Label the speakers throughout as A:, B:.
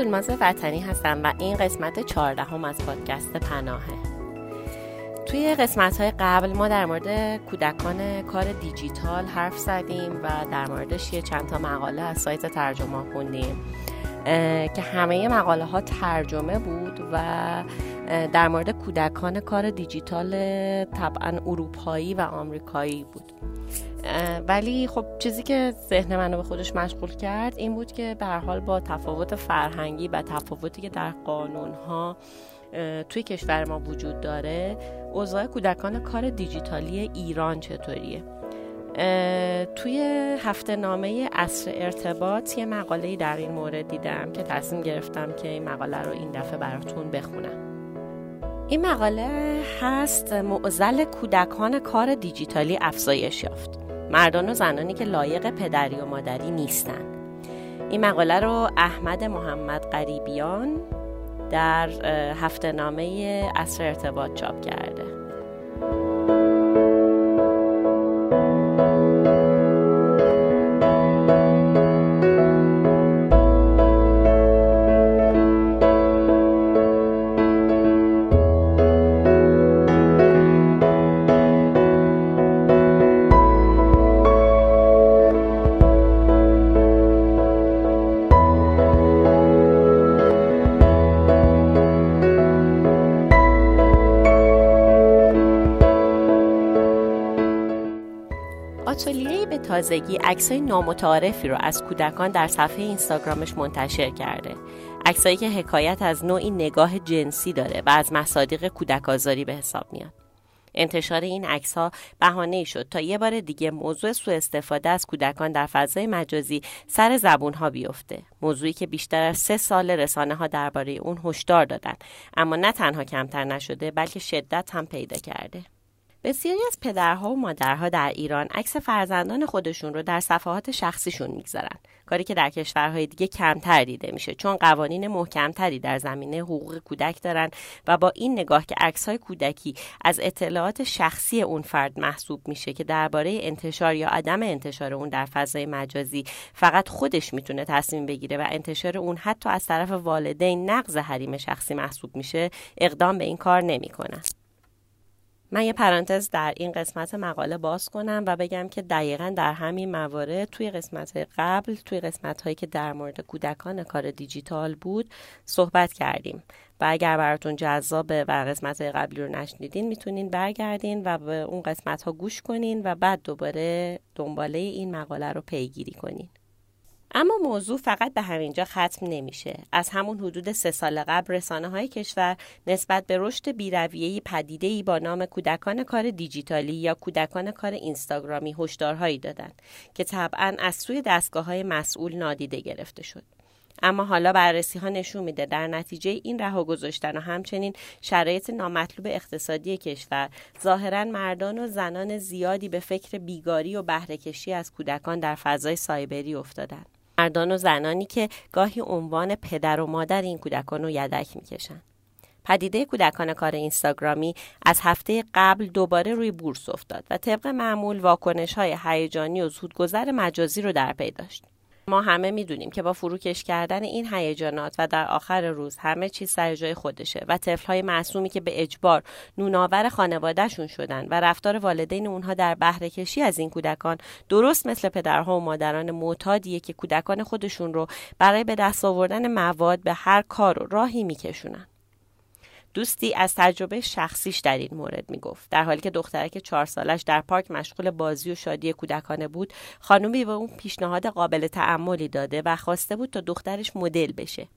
A: سلماز وطنی هستم و این قسمت چهاردهم از پادکست پناهه. توی قسمت های قبل ما در مورد کودکان کار دیجیتال حرف زدیم و در موردش یه چند تا مقاله از سایت ترجمه خوندیم که همه مقاله ها ترجمه بود و در مورد کودکان کار دیجیتال طبعا اروپایی و آمریکایی بود. ولی خب چیزی که ذهن منو به خودش مشغول کرد این بود که به حال با تفاوت فرهنگی و تفاوتی که در قانون ها توی کشور ما وجود داره اوضاع کودکان کار دیجیتالی ایران چطوریه؟ توی هفته نامه اصر ارتباط یه مقاله در این مورد دیدم که تصمیم گرفتم که این مقاله رو این دفعه براتون بخونم. این مقاله هست معزل کودکان کار دیجیتالی افزایش یافت. مردان و زنانی که لایق پدری و مادری نیستن. این مقاله رو احمد محمد قریبیان در هفته نامه اصر ارتباط چاپ کرده. آتلیه به تازگی عکسای نامتعارفی رو از کودکان در صفحه اینستاگرامش منتشر کرده. عکسایی که حکایت از نوعی نگاه جنسی داره و از مصادیق کودک آزاری به حساب میاد. انتشار این عکس ها بهانه شد تا یه بار دیگه موضوع سوء استفاده از کودکان در فضای مجازی سر زبون ها بیفته. موضوعی که بیشتر از سه سال رسانه ها درباره اون هشدار دادن. اما نه تنها کمتر نشده بلکه شدت هم پیدا کرده. بسیاری از پدرها و مادرها در ایران عکس فرزندان خودشون رو در صفحات شخصیشون می‌گذارن. کاری که در کشورهای دیگه کمتر دیده میشه چون قوانین محکمتری در زمینه حقوق کودک دارن و با این نگاه که عکس های کودکی از اطلاعات شخصی اون فرد محسوب میشه که درباره انتشار یا عدم انتشار اون در فضای مجازی فقط خودش می‌تونه تصمیم بگیره و انتشار اون حتی از طرف والدین نقض حریم شخصی محسوب میشه اقدام به این کار نمی‌کنن من یه پرانتز در این قسمت مقاله باز کنم و بگم که دقیقا در همین موارد توی قسمت قبل توی قسمت هایی که در مورد کودکان کار دیجیتال بود صحبت کردیم. و اگر براتون جذابه و قسمت قبلی رو نشنیدین می‌تونین برگردین و به اون قسمت ها گوش کنین و بعد دوباره دنباله این مقاله رو پیگیری کنین. اما موضوع فقط به همینجا ختم نمیشه. از همون حدود سه سال قبل رسانه های کشور نسبت به رشد بیرویهی پدیده با نام کودکان کار دیجیتالی یا کودکان کار اینستاگرامی هشدارهایی دادند که طبعا از سوی دستگاه های مسئول نادیده گرفته شد. اما حالا بررسی ها نشون میده در نتیجه این رها گذاشتن و همچنین شرایط نامطلوب اقتصادی کشور ظاهرا مردان و زنان زیادی به فکر بیگاری و بهرهکشی از کودکان در فضای سایبری افتادند. مردان و زنانی که گاهی عنوان پدر و مادر این کودکان رو یدک می‌کشن پدیده کودکان کار اینستاگرامی از هفته قبل دوباره روی بورس افتاد و طبق معمول واکنش های هیجانی و زودگذر مجازی رو در پی داشت. ما همه می‌دونیم که با فروکش کردن این هیجانات و در آخر روز همه چیز سر جای خودشه و های معصومی که به اجبار نوناور خانوادهشون شدن و رفتار والدین اونها در بهره کشی از این کودکان درست مثل پدرها و مادران معتادیه که کودکان خودشون رو برای به دست آوردن مواد به هر کار و راهی میکشونن. دوستی از تجربه شخصیش در این مورد می‌گفت. در حالی که دخترک چهار سالش در پارک مشغول بازی و شادی کودکانه بود خانومی به اون پیشنهاد قابل تعملی داده و خواسته بود تا دخترش مدل بشه.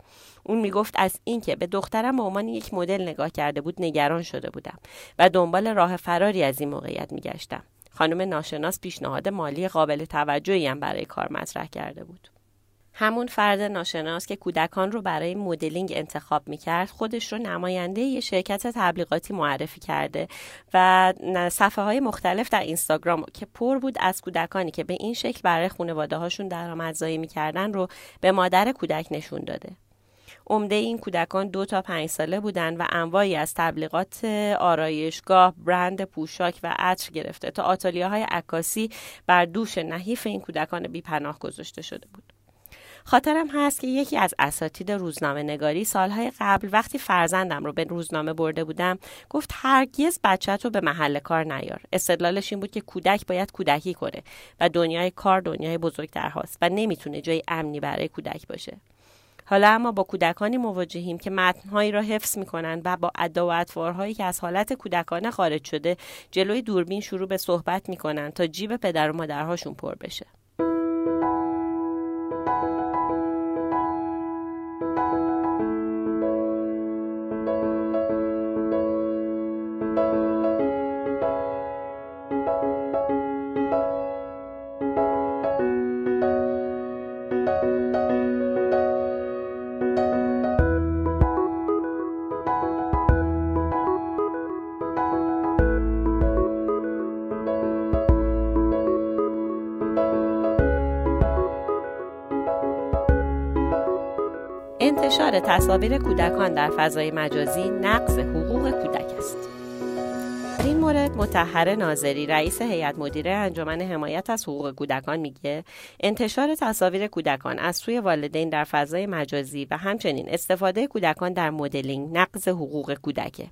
A: اون می‌گفت از اینکه به دخترم به عنوان یک مدل نگاه کرده بود نگران شده بودم و دنبال راه فراری از این موقعیت میگشتم. خانم ناشناس پیشنهاد مالی قابل توجهی هم برای کار مطرح کرده بود. همون فرد ناشناس که کودکان رو برای مدلینگ انتخاب می‌کرد خودش رو نماینده یه شرکت تبلیغاتی معرفی کرده و صفحه های مختلف در اینستاگرام که پر بود از کودکانی که به این شکل برای خانواده هاشون درآمدزایی می‌کردن رو به مادر کودک نشون داده عمده این کودکان دو تا پنج ساله بودند و انواعی از تبلیغات آرایشگاه، برند پوشاک و عطر گرفته تا آتالیه های عکاسی بر دوش نحیف این کودکان بیپناه گذاشته شده بود. خاطرم هست که یکی از اساتید روزنامه نگاری سالهای قبل وقتی فرزندم رو به روزنامه برده بودم گفت هرگز بچه رو به محل کار نیار. استدلالش این بود که کودک باید کودکی کنه و دنیای کار دنیای بزرگترهاست و نمی‌تونه جای امنی برای کودک باشه. حالا اما با کودکانی مواجهیم که متنهایی را حفظ می‌کنند و با ادا و اطوارهایی که از حالت کودکانه خارج شده جلوی دوربین شروع به صحبت می‌کنند تا جیب پدر و مادرهاشون پر بشه. انتشار تصاویر کودکان در فضای مجازی نقض حقوق کودک است. در این مورد متحر ناظری رئیس هیئت مدیره انجمن حمایت از حقوق کودکان میگه انتشار تصاویر کودکان از سوی والدین در فضای مجازی و همچنین استفاده کودکان در مدلینگ نقض حقوق کودکه.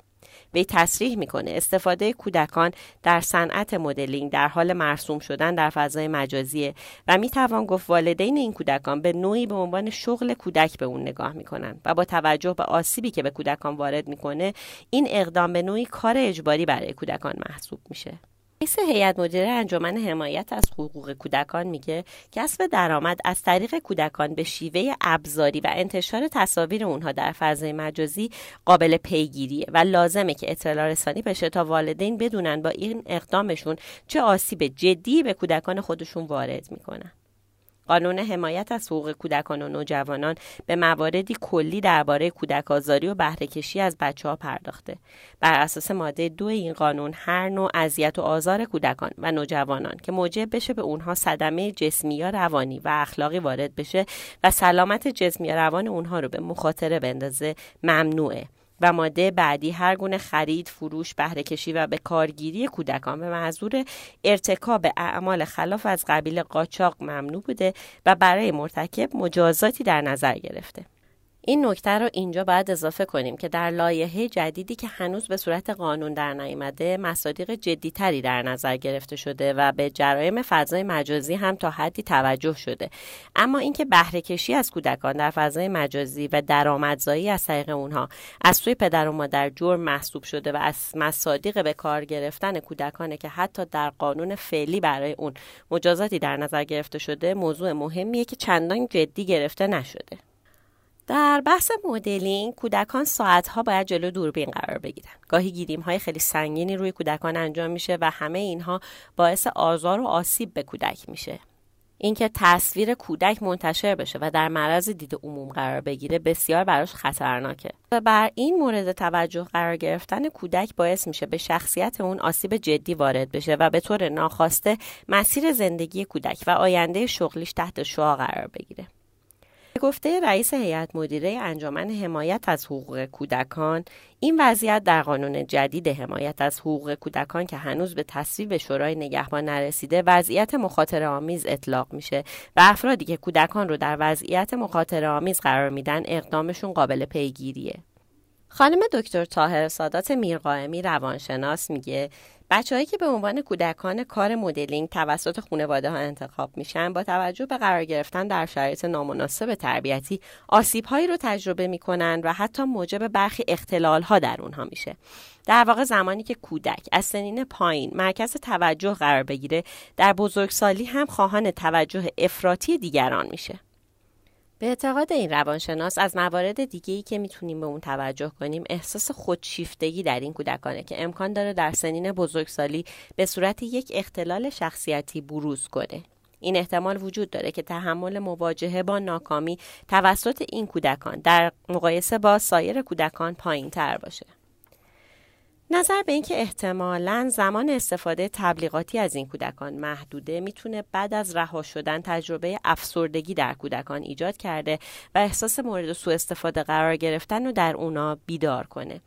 A: وی تصریح می‌کنه. استفاده کودکان در صنعت مدلینگ در حال مرسوم شدن در فضای مجازیه و می‌توان گفت والدین این کودکان به نوعی به عنوان شغل کودک به اون نگاه می‌کنن و با توجه به آسیبی که به کودکان وارد می‌کنه این اقدام به نوعی کار اجباری برای کودکان محسوب میشه. رئیس هیئت مدیره انجمن حمایت از حقوق کودکان میگه کسب درآمد از طریق کودکان به شیوه ابزاری و انتشار تصاویر اونها در فضای مجازی قابل پیگیریه و لازمه که اطلاع رسانی بشه تا والدین بدونن با این اقدامشون چه آسیب جدی به کودکان خودشون وارد می‌کنن. قانون حمایت از حقوق کودکان و نوجوانان به مواردی کلی درباره کودک آزاری و بهرهکشی از بچه ها پرداخته. بر اساس ماده دو این قانون هر نوع اذیت و آزار کودکان و نوجوانان که موجب بشه به اونها صدمه جسمی یا روانی و اخلاقی وارد بشه و سلامت جسمی یا روان اونها رو به مخاطره بندازه ممنوعه. و ماده بعدی هر گونه خرید، فروش، بهره کشی و به کارگیری کودکان به منظور ارتکاب اعمال خلاف از قبیل قاچاق ممنوع بوده و برای مرتکب مجازاتی در نظر گرفته. این نکته رو اینجا باید اضافه کنیم که در لایحه جدیدی که هنوز به صورت قانون در نیامده مصادیق جدیتری در نظر گرفته شده و به جرایم فضای مجازی هم تا حدی توجه شده. اما اینکه بهره کشی از کودکان در فضای مجازی و درآمدزایی از طریق اونها از سوی پدر و مادر جرم محسوب شده و از مصادیق به کار گرفتن کودکانه که حتی در قانون فعلی برای اون مجازاتی در نظر گرفته شده موضوع مهمیه که چندان جدی گرفته نشده. در بحث مدلینگ کودکان ساعتها باید جلو دوربین قرار بگیرن. گاهی گیریم های خیلی سنگینی روی کودکان انجام میشه و همه اینها باعث آزار و آسیب به کودک میشه. اینکه تصویر کودک منتشر بشه و در معرض دید عموم قرار بگیره بسیار براش خطرناکه. و بر این مورد توجه قرار گرفتن کودک باعث میشه به شخصیت اون آسیب جدی وارد بشه و به طور ناخواسته مسیر زندگی کودک و آینده شغلیش تحت شعا قرار بگیره. گفته رئیس هیئت مدیره انجمن حمایت از حقوق کودکان. این وضعیت در قانون جدید حمایت از حقوق کودکان که هنوز به تصویب شورای نگهبان نرسیده وضعیت مخاطره آمیز اطلاق میشه و افرادی که کودکان رو در وضعیت مخاطره آمیز قرار میدن اقدامشون قابل پیگیریه. خانم دکتر تاهر سادات میرقائمی روانشناس میگه بچههایی که به عنوان کودکان کار مدلینگ توسط خانواده ها انتخاب میشن با توجه به قرار گرفتن در شرایط نامناسب تربیتی آسیب هایی رو تجربه می‌کنن و حتی موجب برخی اختلال ها در اونها میشه. در واقع زمانی که کودک از سنین پایین مرکز توجه قرار بگیره در بزرگسالی هم خواهان توجه افراطی دیگران میشه. به اعتقاد این روانشناس از موارد دیگه ای که می‌تونیم به اون توجه کنیم احساس خودشیفتگی در این کودکانه که امکان داره در سنین بزرگسالی به صورت یک اختلال شخصیتی بروز کنه این احتمال وجود داره که تحمل مواجهه با ناکامی توسط این کودکان در مقایسه با سایر کودکان پایین تر باشه. نظر به اینکه احتمالا زمان استفاده تبلیغاتی از این کودکان محدوده می‌تونه بعد از رها شدن تجربه افسردگی در کودکان ایجاد کرده و احساس مورد سوء استفاده قرار گرفتن رو در اونا بیدار کنه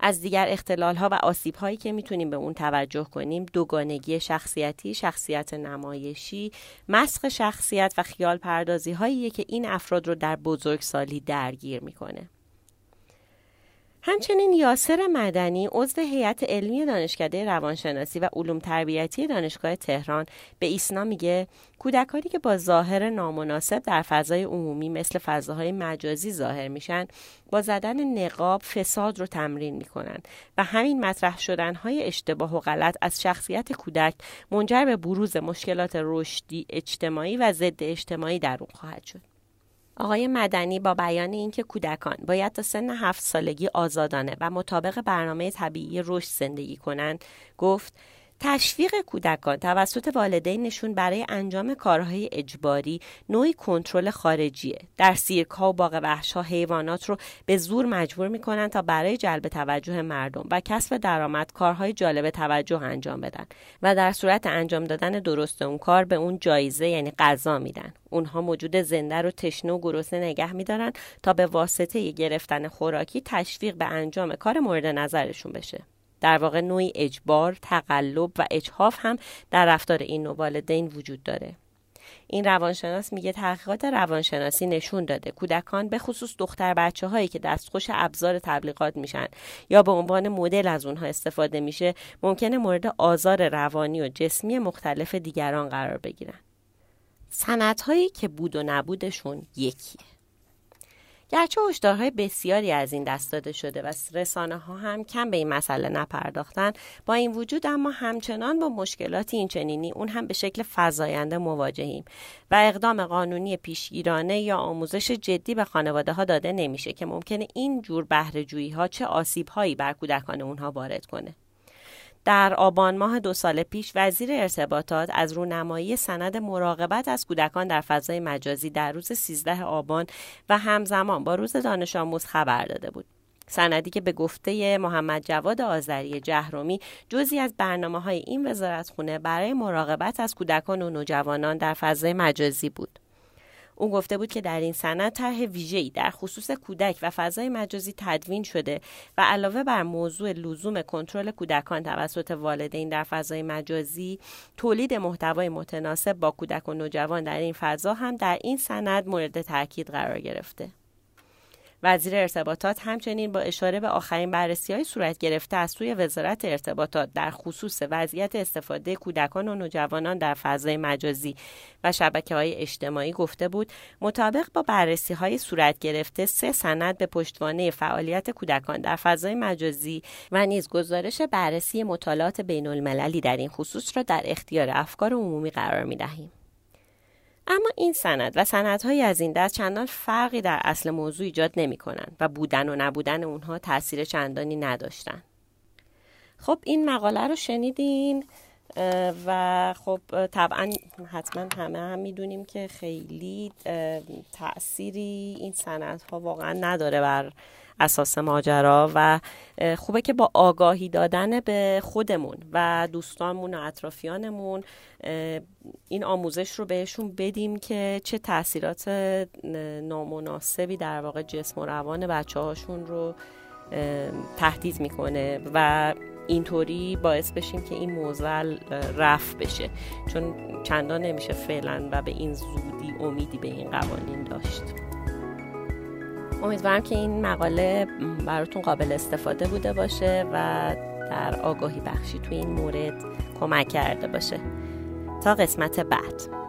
A: از دیگر اختلال ها و آسیب هایی که می‌تونیم به اون توجه کنیم دوگانگی شخصیتی، شخصیت نمایشی، مسخ شخصیت و خیال پردازی هایی که این افراد رو در بزرگسالی درگیر می‌کنه. همچنین یاسر مدنی عضو هیئت علمی دانشکده روانشناسی و علوم تربیتی دانشگاه تهران به ایسنا میگه کودکانی که با ظاهر نامناسب در فضای عمومی مثل فضاهای مجازی ظاهر میشن با زدن نقاب فساد رو تمرین می‌کنن و همین مطرح شدنهای اشتباه و غلط از شخصیت کودک منجر به بروز مشکلات رشدی اجتماعی و ضد اجتماعی در اون خواهد شد. آقای مدنی با بیان اینکه کودکان باید تا سن هفت سالگی آزادانه و مطابق برنامه طبیعی رشد زندگی کنند گفت تشویق کودکان توسط والدینشون برای انجام کارهای اجباری نوعی کنترل خارجیه. در سیرک ها و باغ وحش حیوانات رو به زور مجبور می‌کنن تا برای جلب توجه مردم و کسب درآمد کارهای جالب توجه انجام بدن و در صورت انجام دادن درست اون کار به اون جایزه یعنی غذا میدن. اونها موجود زنده رو تشنه و گرسنه نگه میدارن تا به واسطه گرفتن خوراکی تشویق به انجام کار مورد نظرشون بشه. در واقع نوعی اجبار، تقلب و اجحاف هم در رفتار این نوع والدین وجود داره. این روانشناس میگه تحقیقات روانشناسی نشون داده کودکان به خصوص دختر بچه هایی که دستخوش ابزار تبلیغات میشن یا به عنوان مدل از اونها استفاده میشه ممکنه مورد آزار روانی و جسمی مختلف دیگران قرار بگیرن. هایی که بود و نبودشون یکیه. گرچه هشدارهای بسیاری از این دست داده شده و رسانه ها هم کم به این مسئله نپرداختن با این وجود اما همچنان با مشکلاتی این چنینی اون هم به شکل فزاینده مواجهیم. و اقدام قانونی پیشگیرانه یا آموزش جدی به خانواده ها داده نمیشه که ممکنه این جور بهره ها چه آسیب هایی بر کودکان اونها وارد کنه. در آبان ماه دو سال پیش وزیر ارتباطات از رونمایی سند مراقبت از کودکان در فضای مجازی در روز 13 آبان و همزمان با روز دانش آموز خبر داده بود. سندی که به گفته محمد جواد آذری جهرومی جزی از برنامه های این وزارتخونه برای مراقبت از کودکان و نوجوانان در فضای مجازی بود. او گفته بود که در این سند طرح ویژه‌ای در خصوص کودک و فضای مجازی تدوین شده و علاوه بر موضوع لزوم کنترل کودکان توسط والدین در فضای مجازی تولید محتوای متناسب با کودک و نوجوان در این فضا هم در این سند مورد تاکید قرار گرفته. وزیر ارتباطات همچنین با اشاره به آخرین بررسی های صورت گرفته از سوی وزارت ارتباطات در خصوص وضعیت استفاده کودکان و نوجوانان در فضای مجازی و شبکه های اجتماعی گفته بود مطابق با بررسی های صورت گرفته سه سند به پشتوانه فعالیت کودکان در فضای مجازی و نیز گزارش بررسی مطالعات بین المللی در این خصوص را در اختیار افکار عمومی قرار می دهیم. اما این سند و سندهایی از این دست چندان فرقی در اصل موضوع ایجاد نمی کنند و بودن و نبودن اونها تاثیر چندانی نداشتن خب این مقاله رو شنیدین؟ و خب طبعا حتما همه هم می‌دونیم که خیلی تأثیری این سندها واقعا نداره بر اساس ماجرا و خوبه که با آگاهی دادن به خودمون و دوستانمون و اطرافیانمون این آموزش رو بهشون بدیم که چه تاثیرات نامناسبی در واقع جسم و روان بچه هاشون رو تهدید می‌کنه و اینطوری باعث بشیم که این موزل رفت بشه. چون چندان نمیشه فعلا و به این زودی امیدی به این قوانین داشت. امیدوارم که این مقاله براتون قابل استفاده بوده باشه و در آگاهی بخشی توی این مورد کمک کرده باشه. تا قسمت بعد.